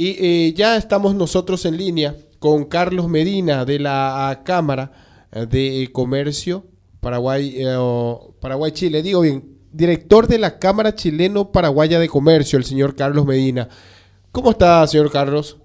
Y eh, ya estamos nosotros en línea con Carlos Medina de la Cámara de Comercio Paraguay, eh, Paraguay Chile. Digo bien, director de la Cámara Chileno Paraguaya de Comercio, el señor Carlos Medina. ¿Cómo está, señor Carlos?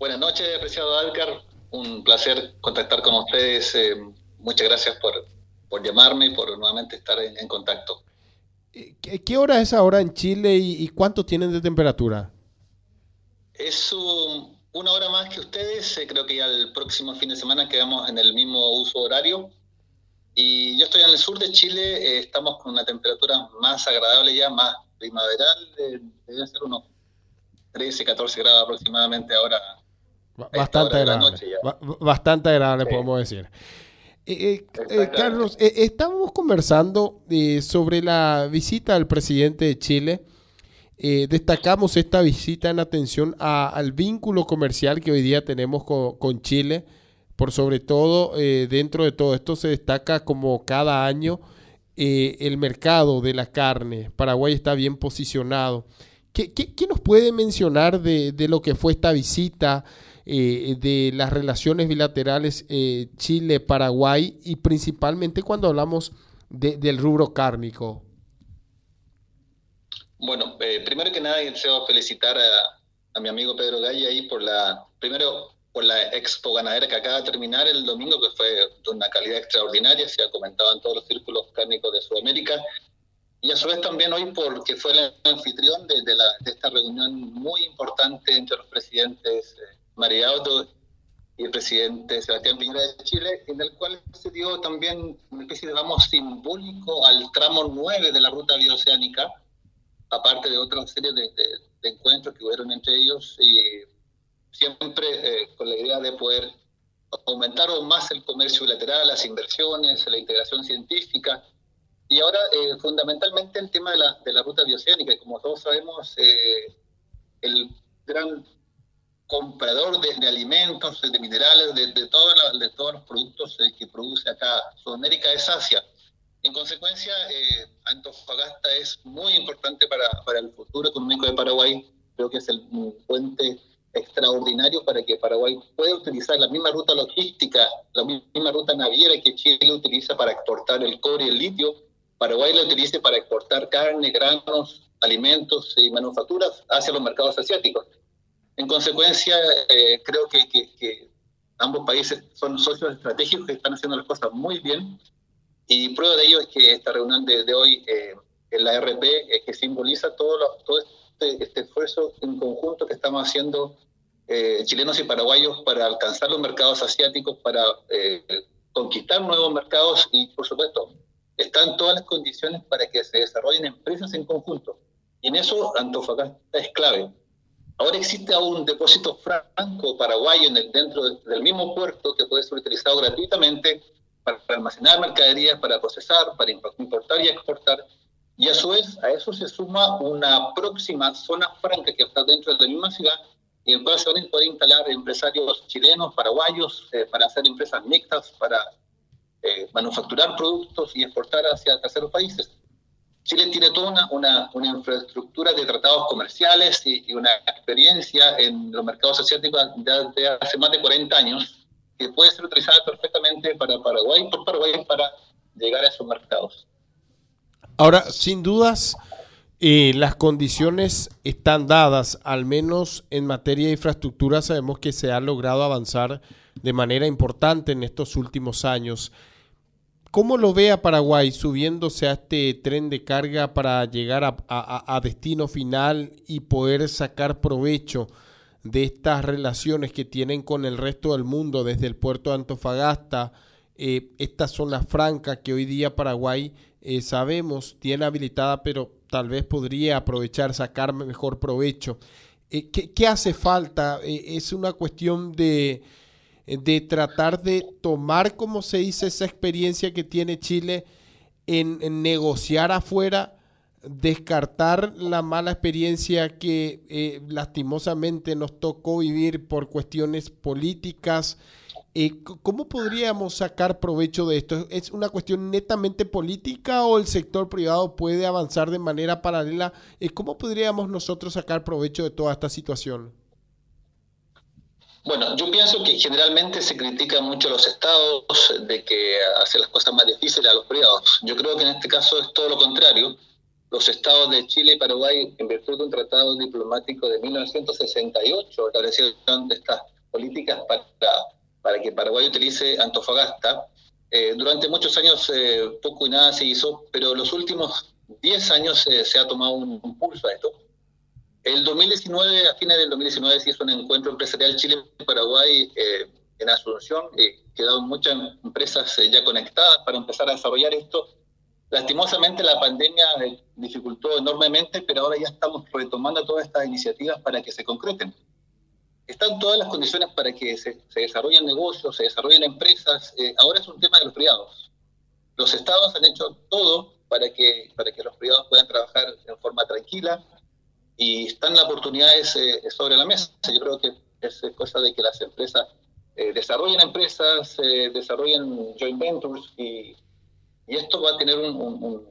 Buenas noches, apreciado Alcar. Un placer contactar con ustedes. Eh, muchas gracias por, llamarme y por nuevamente estar en, contacto. ¿Qué, hora es ahora en Chile y cuánto tienen de temperatura? Es una hora más que ustedes. Eh, creo que ya el próximo fin de semana quedamos en el mismo uso horario. Y yo estoy en el sur de Chile. Eh, estamos con una temperatura más agradable ya, más primaveral. Eh, debe ser unos 13, 14 grados aproximadamente ahora. Bastante agradable. Bastante agradable, podemos decir. Carlos, estamos conversando sobre la visita del presidente de Chile eh, destacamos esta visita en atención al vínculo comercial que hoy día tenemos con, Chile. Por sobre todo, eh, dentro de todo esto se destaca como cada año eh, el mercado de la carne. Paraguay está bien posicionado. ¿Qué, nos puede mencionar de, lo que fue esta visita, de las relaciones bilaterales Chile-Paraguay y principalmente cuando hablamos del rubro cárnico? Bueno, eh, primero que nada deseo felicitar a, mi amigo Pedro Galle ahí por la, primero por la expo ganadera que acaba de terminar el domingo, que fue de una calidad extraordinaria, se ha comentado en todos los círculos cárnicos de Sudamérica, y a su vez también hoy porque fue el anfitrión de, esta reunión muy importante entre los presidentes eh, María Auto y el presidente Sebastián Piñera de Chile, en el cual se dio también una especie de vamos simbólico al tramo 9 de la ruta bioceánica, aparte de otra serie de, encuentros que hubieron entre ellos, y siempre eh, con la idea de poder aumentar aún más el comercio bilateral, las inversiones, la integración científica, y ahora eh, fundamentalmente el tema de la, de la ruta bioceánica, como todos sabemos, eh, el gran comprador de, alimentos, de minerales, de, de, de todos los productos que produce acá Sudamérica es Asia. En consecuencia, eh, Antofagasta es muy importante para, para, el futuro económico de Paraguay. Creo que es el puente extraordinario para que Paraguay pueda utilizar la misma ruta logística, la misma ruta naviera que Chile utiliza para exportar el cobre y el litio. Paraguay la utilice para exportar carne, granos, alimentos y manufacturas hacia los mercados asiáticos. En consecuencia, eh, creo que, que ambos países son socios estratégicos que están haciendo las cosas muy bien y prueba de ello es que esta reunión de, hoy eh, en la RP es que simboliza todo, todo este, este, esfuerzo en conjunto que estamos haciendo eh, chilenos y paraguayos para alcanzar los mercados asiáticos, para eh, conquistar nuevos mercados y, por supuesto, están todas las condiciones para que se desarrollen empresas en conjunto. Y en eso Antofagasta es clave. Ahora existe un depósito franco paraguayo en el, dentro del mismo puerto que puede ser utilizado gratuitamente para almacenar mercaderías, para procesar, para importar y exportar. Y a su vez, a eso se suma una próxima zona franca que está dentro de la misma ciudad y en cual se van a poder instalar empresarios chilenos, paraguayos, eh, para hacer empresas mixtas, para eh, manufacturar productos y exportar hacia terceros países. Chile tiene toda una, una, una infraestructura de tratados comerciales y, y, una experiencia en los mercados asiáticos desde hace más de 40 años que puede ser utilizada perfectamente para Paraguay por Paraguay para llegar a esos mercados. Ahora, sin dudas, eh, las condiciones están dadas, al menos en materia de infraestructura sabemos que se ha logrado avanzar de manera importante en estos últimos años. ¿Cómo lo ve a Paraguay subiéndose a este tren de carga para llegar a, a destino final y poder sacar provecho de estas relaciones que tienen con el resto del mundo desde el puerto de Antofagasta, eh, esta zona franca que hoy día Paraguay eh, sabemos tiene habilitada, pero tal vez podría aprovechar, sacar mejor provecho. Eh, ¿qué, hace falta? es una cuestión de, de tratar de tomar, como se dice, esa experiencia que tiene Chile en negociar afuera descartar la mala experiencia que eh, lastimosamente nos tocó vivir por cuestiones políticas. Eh, ¿Cómo podríamos sacar provecho de esto? ¿Es una cuestión netamente política o el sector privado puede avanzar de manera paralela? Eh, ¿Cómo podríamos nosotros sacar provecho de toda esta situación? Bueno, yo pienso que generalmente se critica mucho a los estados de que hacen las cosas más difíciles a los privados. Yo creo que en este caso es todo lo contrario. Los estados de Chile y Paraguay, en virtud de un tratado diplomático de 1968, establecieron estas políticas para, para que Paraguay utilice Antofagasta. Eh, durante muchos años eh, poco y nada se hizo, pero los últimos 10 años eh, se ha tomado un, un pulso a esto el 2019, a fines del 2019, se hizo un encuentro empresarial Chile-Paraguay eh, en Asunción. Quedaron muchas empresas eh, ya conectadas para empezar a desarrollar esto. Lastimosamente la pandemia eh, dificultó enormemente, pero ahora ya estamos retomando todas estas iniciativas para que se concreten. Están todas las condiciones para que se, se desarrollen negocios, se desarrollen empresas. ahora es un tema de los privados. Los estados han hecho todo para que, para que los privados puedan trabajar en forma tranquila, y están las oportunidades eh, sobre la mesa. Yo creo que es cosa de que las empresas eh, desarrollen empresas, eh, desarrollen joint ventures y, y, esto va a tener un, un,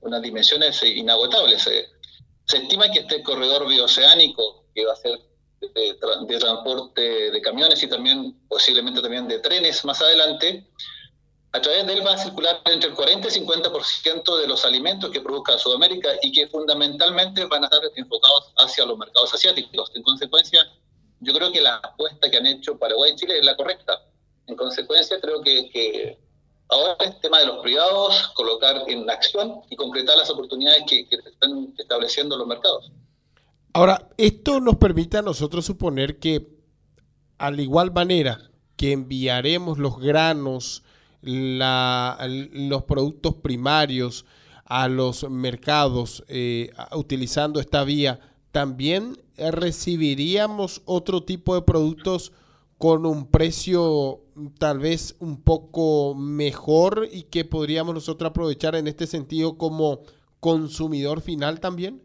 unas dimensiones inagotables. se estima que este corredor bioceánico, que va a ser de, de, transporte de camiones y también posiblemente también de trenes más adelante, a través de él va a circular entre el 40 y 50% de los alimentos que produzca Sudamérica y que fundamentalmente van a estar enfocados hacia los mercados asiáticos. En consecuencia, yo creo que la apuesta que han hecho Paraguay y Chile es la correcta. En consecuencia, creo que, que ahora es tema de los privados, colocar en acción y concretar las oportunidades que, que están estableciendo los mercados. Ahora, esto nos permite a nosotros suponer que, al igual manera que enviaremos los granos, la, los productos primarios a los mercados eh, utilizando esta vía, también recibiríamos otro tipo de productos con un precio tal vez un poco mejor y que podríamos nosotros aprovechar en este sentido como consumidor final también?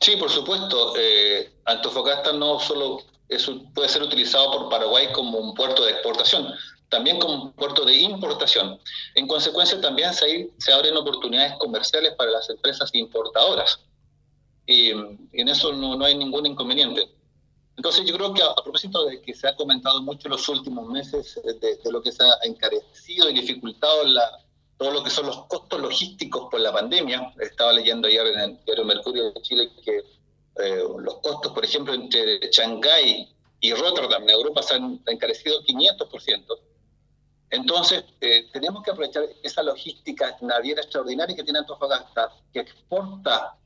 Sí, por supuesto. Eh, Antofagasta no solo es, puede ser utilizado por Paraguay como un puerto de exportación, también como puerto de importación. En consecuencia, también se, se abren oportunidades comerciales para las empresas importadoras. Y, en eso no, no, hay ningún inconveniente. Entonces, yo creo que a, a, propósito de que se ha comentado mucho en los últimos meses de, de lo que se ha encarecido y dificultado la, todo lo que son los costos logísticos por la pandemia, estaba leyendo ayer en el diario Mercurio de Chile que eh, los costos, por ejemplo, entre Shanghái y Rotterdam en Europa se han encarecido 500%. Entonces, eh, tenemos que aprovechar esa logística naviera extraordinaria que tiene Antofagasta, que exporta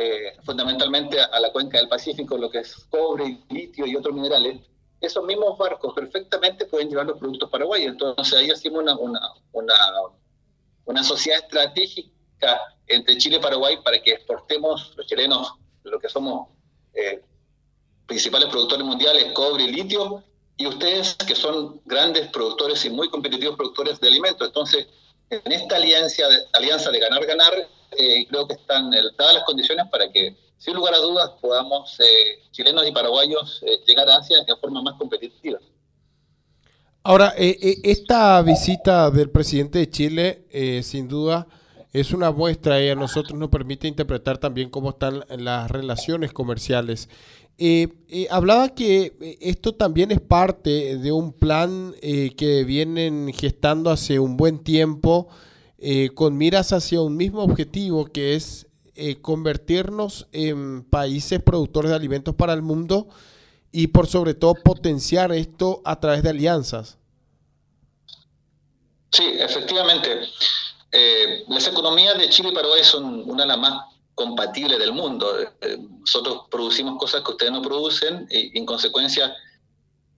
eh, fundamentalmente a, la cuenca del Pacífico lo que es cobre, litio y otros minerales. Esos mismos barcos perfectamente pueden llevar los productos paraguayos. Entonces, ahí hacemos una, una, una, una sociedad estratégica entre Chile y Paraguay para que exportemos los chilenos, lo que somos eh, principales productores mundiales, cobre y litio, y ustedes que son grandes productores y muy competitivos productores de alimentos. Entonces, en esta alianza de, alianza de ganar-ganar, eh, creo que están dadas las condiciones para que, sin lugar a dudas, podamos, eh, chilenos y paraguayos, eh, llegar a Asia de forma más competitiva. Ahora, eh, eh, esta visita del presidente de Chile, eh, sin duda, es una muestra y a nosotros nos permite interpretar también cómo están las relaciones comerciales. Eh, eh, hablaba que eh, esto también es parte de un plan que vienen gestando hace un buen tiempo con miras hacia un mismo objetivo que es convertirnos en países productores de alimentos para el mundo y por sobre todo potenciar esto a través de alianzas. Sí, efectivamente. Las economías de Chile y Paraguay son una de las más compatible del mundo. Eh, nosotros producimos cosas que ustedes no producen y en consecuencia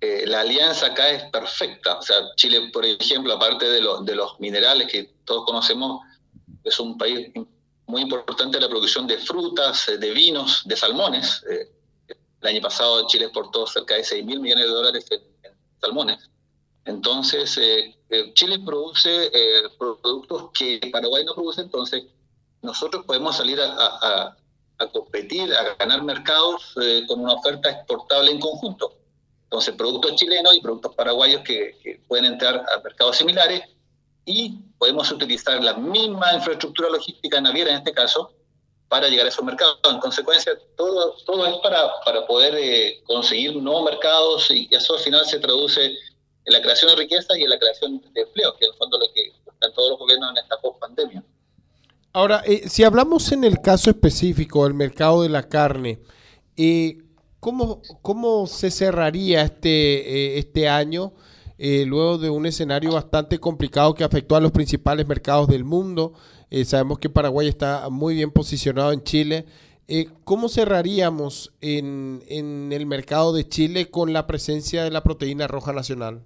eh, la alianza acá es perfecta. O sea, Chile, por ejemplo, aparte de, lo, de los minerales que todos conocemos, es un país muy importante en la producción de frutas, eh, de vinos, de salmones. el año pasado Chile exportó cerca de 6 mil millones de dólares en, en salmones. Entonces, Chile produce productos que Paraguay no produce, entonces nosotros podemos salir a, a, a competir, a ganar mercados eh, con una oferta exportable en conjunto. Entonces, productos chilenos y productos paraguayos que, que, pueden entrar a mercados similares y podemos utilizar la misma infraestructura logística naviera en este caso para llegar a esos mercados. En consecuencia, todo, todo es para, para poder eh, conseguir nuevos mercados y eso al final se traduce en la creación de riqueza y en la creación de empleo, que en el fondo lo que están todos los gobiernos en esta post-pandemia. Ahora, eh, si hablamos en el caso específico del mercado de la carne, eh, ¿cómo, ¿cómo, se cerraría este, este año luego de un escenario bastante complicado que afectó a los principales mercados del mundo? Eh, sabemos que Paraguay está muy bien posicionado en Chile. Eh, ¿Cómo cerraríamos en, en, el mercado de Chile con la presencia de la proteína roja nacional?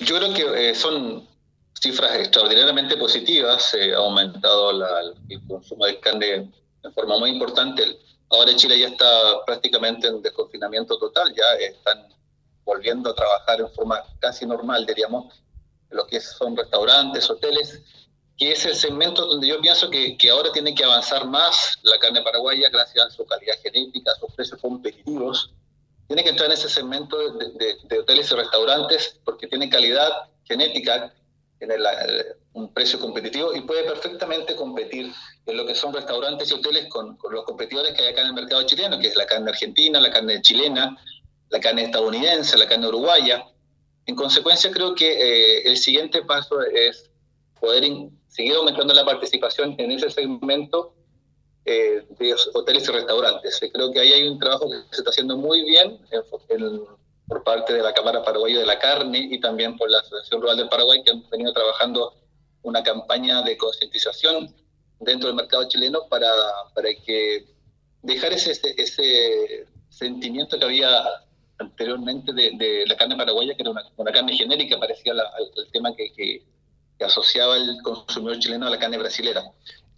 Yo creo que eh, son cifras extraordinariamente positivas. ha aumentado el consumo de carne de forma muy importante. Ahora Chile ya está prácticamente en desconfinamiento total, ya están volviendo a trabajar en forma casi normal, diríamos lo que son restaurantes, hoteles, que es el segmento donde yo pienso que, que, ahora tiene que avanzar más la carne paraguaya gracias a su calidad genética, a sus precios competitivos. Tiene que entrar en ese segmento de, de, hoteles y restaurantes porque tiene calidad genética, tiene un precio competitivo y puede perfectamente competir en lo que son restaurantes y hoteles con, con, los competidores que hay acá en el mercado chileno, que es la carne argentina, la carne chilena, la carne estadounidense, la carne uruguaya. En consecuencia, creo que eh, el siguiente paso es poder seguir aumentando la participación en ese segmento eh, de hoteles y restaurantes. Creo que ahí hay un trabajo que se está haciendo muy bien por parte de la Cámara Paraguaya de la Carne y también por la Asociación Rural del Paraguay, que han venido trabajando una campaña de concientización dentro del mercado chileno para, para que dejar ese, ese sentimiento que había anteriormente de, la carne paraguaya, que era una, carne genérica, parecía al, tema que, asociaba el consumidor chileno a la carne brasilera.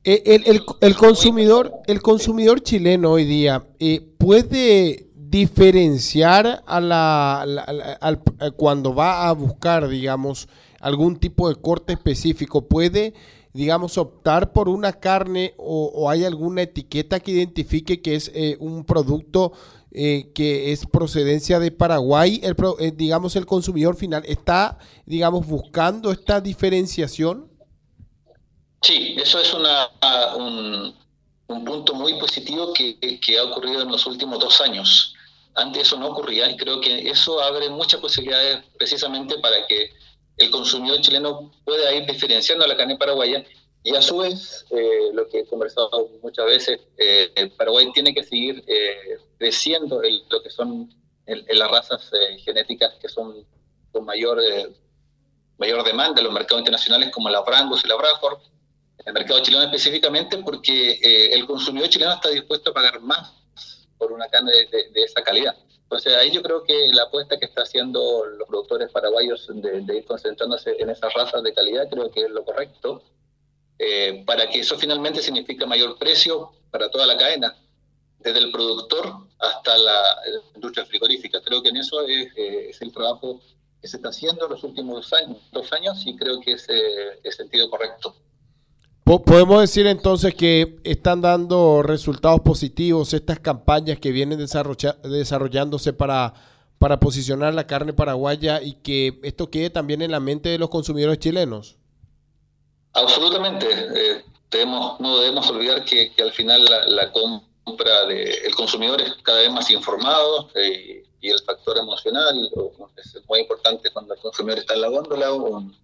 Eh, el, el, consumidor, el consumidor chileno hoy día eh, puede diferenciar a la, cuando va a buscar, digamos, algún tipo de corte específico, puede, digamos, optar por una carne o, hay alguna etiqueta que identifique que es eh, un producto eh, que es procedencia de Paraguay, el, eh, digamos el consumidor final está, digamos, buscando esta diferenciación? Sí, eso es una, un, punto muy positivo que, ha ocurrido en los últimos dos años. Antes eso no ocurría y creo que eso abre muchas posibilidades precisamente para que el consumidor chileno pueda ir diferenciando la carne paraguaya y a su vez, eh, lo que he conversado muchas veces, eh, Paraguay tiene que seguir eh, creciendo en lo que son en, las razas genéticas que son con mayor, mayor demanda en los mercados internacionales como la Brangus y la Bradford, el mercado chileno específicamente porque el consumidor chileno está dispuesto a pagar más por una carne de, esa calidad. Entonces ahí yo creo que la apuesta que están haciendo los productores paraguayos de, de ir concentrándose en esas razas de calidad creo que es lo correcto eh, para que eso finalmente signifique mayor precio para toda la cadena, desde el productor hasta la, industria frigorífica. Creo que en eso es, eh, el trabajo que se está haciendo en los últimos años, dos años y creo que es eh, el sentido correcto. Podemos decir entonces que están dando resultados positivos estas campañas que vienen desarrollándose para, para posicionar la carne paraguaya y que esto quede también en la mente de los consumidores chilenos. Absolutamente. Eh, no debemos olvidar que, al final la, compra del consumidor es cada vez más informado eh, y el factor emocional es muy importante cuando el consumidor está en la góndola, un,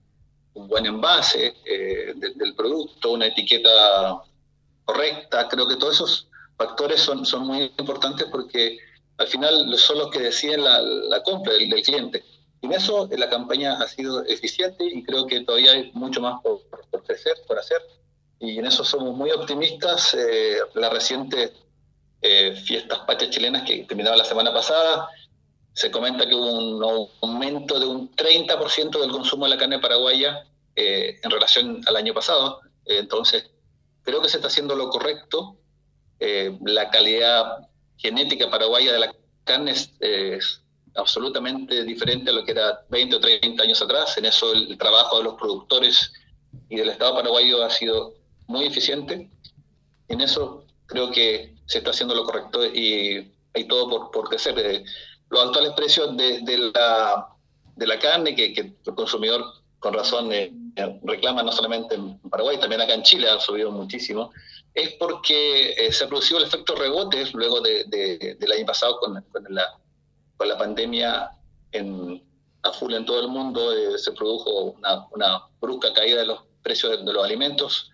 buen envase eh, del producto, una etiqueta correcta. Creo que todos esos factores son, son muy importantes porque al final son los que deciden la, compra del cliente. En eso la campaña ha sido eficiente y creo que todavía hay mucho más por, crecer, por hacer. Y en eso somos muy optimistas. Eh, la reciente eh, fiestas patrias chilenas que terminaba la semana pasada, se comenta que hubo un aumento de un 30% del consumo de la carne paraguaya eh, en relación al año pasado. entonces, creo que se está haciendo lo correcto. la calidad genética paraguaya de la carne es absolutamente diferente a lo que era 20 o 30 años atrás. En eso el trabajo de los productores y del Estado paraguayo ha sido muy eficiente. En eso creo que se está haciendo lo correcto y hay todo por, por crecer. Eh, los actuales precios de, de, la, de la carne, que, el consumidor con razón eh, reclama no solamente en Paraguay, también acá en Chile ha subido muchísimo, es porque eh, se ha producido el efecto rebote luego de, del año pasado con, la, con la pandemia en, a full en todo el mundo, eh, se produjo una, una, brusca caída de los precios de, los alimentos,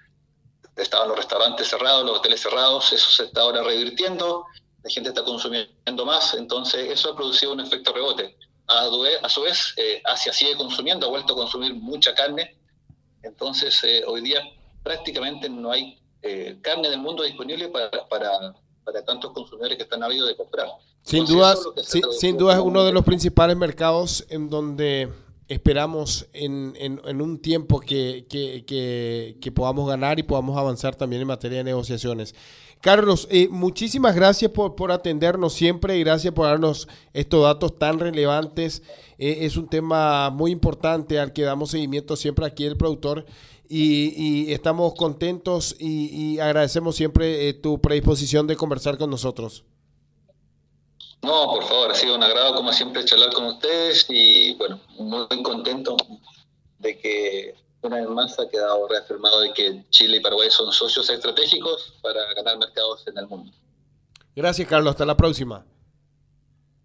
estaban los restaurantes cerrados, los hoteles cerrados, eso se está ahora revirtiendo, la gente está consumiendo más, entonces eso ha producido un efecto rebote. A, a su vez, eh, Asia sigue consumiendo, ha vuelto a consumir mucha carne, entonces hoy día prácticamente no hay eh, carne del mundo disponible para, para, para, tantos consumidores que están habido de comprar. Sin duda, sin duda es uno de los principales mercados en donde esperamos en, en, un tiempo que, que, que, podamos ganar y podamos avanzar también en materia de negociaciones. Carlos, eh, muchísimas gracias por, por, atendernos siempre y gracias por darnos estos datos tan relevantes. Eh, es un tema muy importante al que damos seguimiento siempre aquí el productor y, estamos contentos y, agradecemos siempre eh, tu predisposición de conversar con nosotros. No, por favor, ha sido un agrado como siempre charlar con ustedes y bueno, muy contento de que una vez más ha quedado reafirmado de que Chile y Paraguay son socios estratégicos para ganar mercados en el mundo. Gracias, Carlos. Hasta la próxima.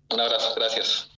Un abrazo, gracias.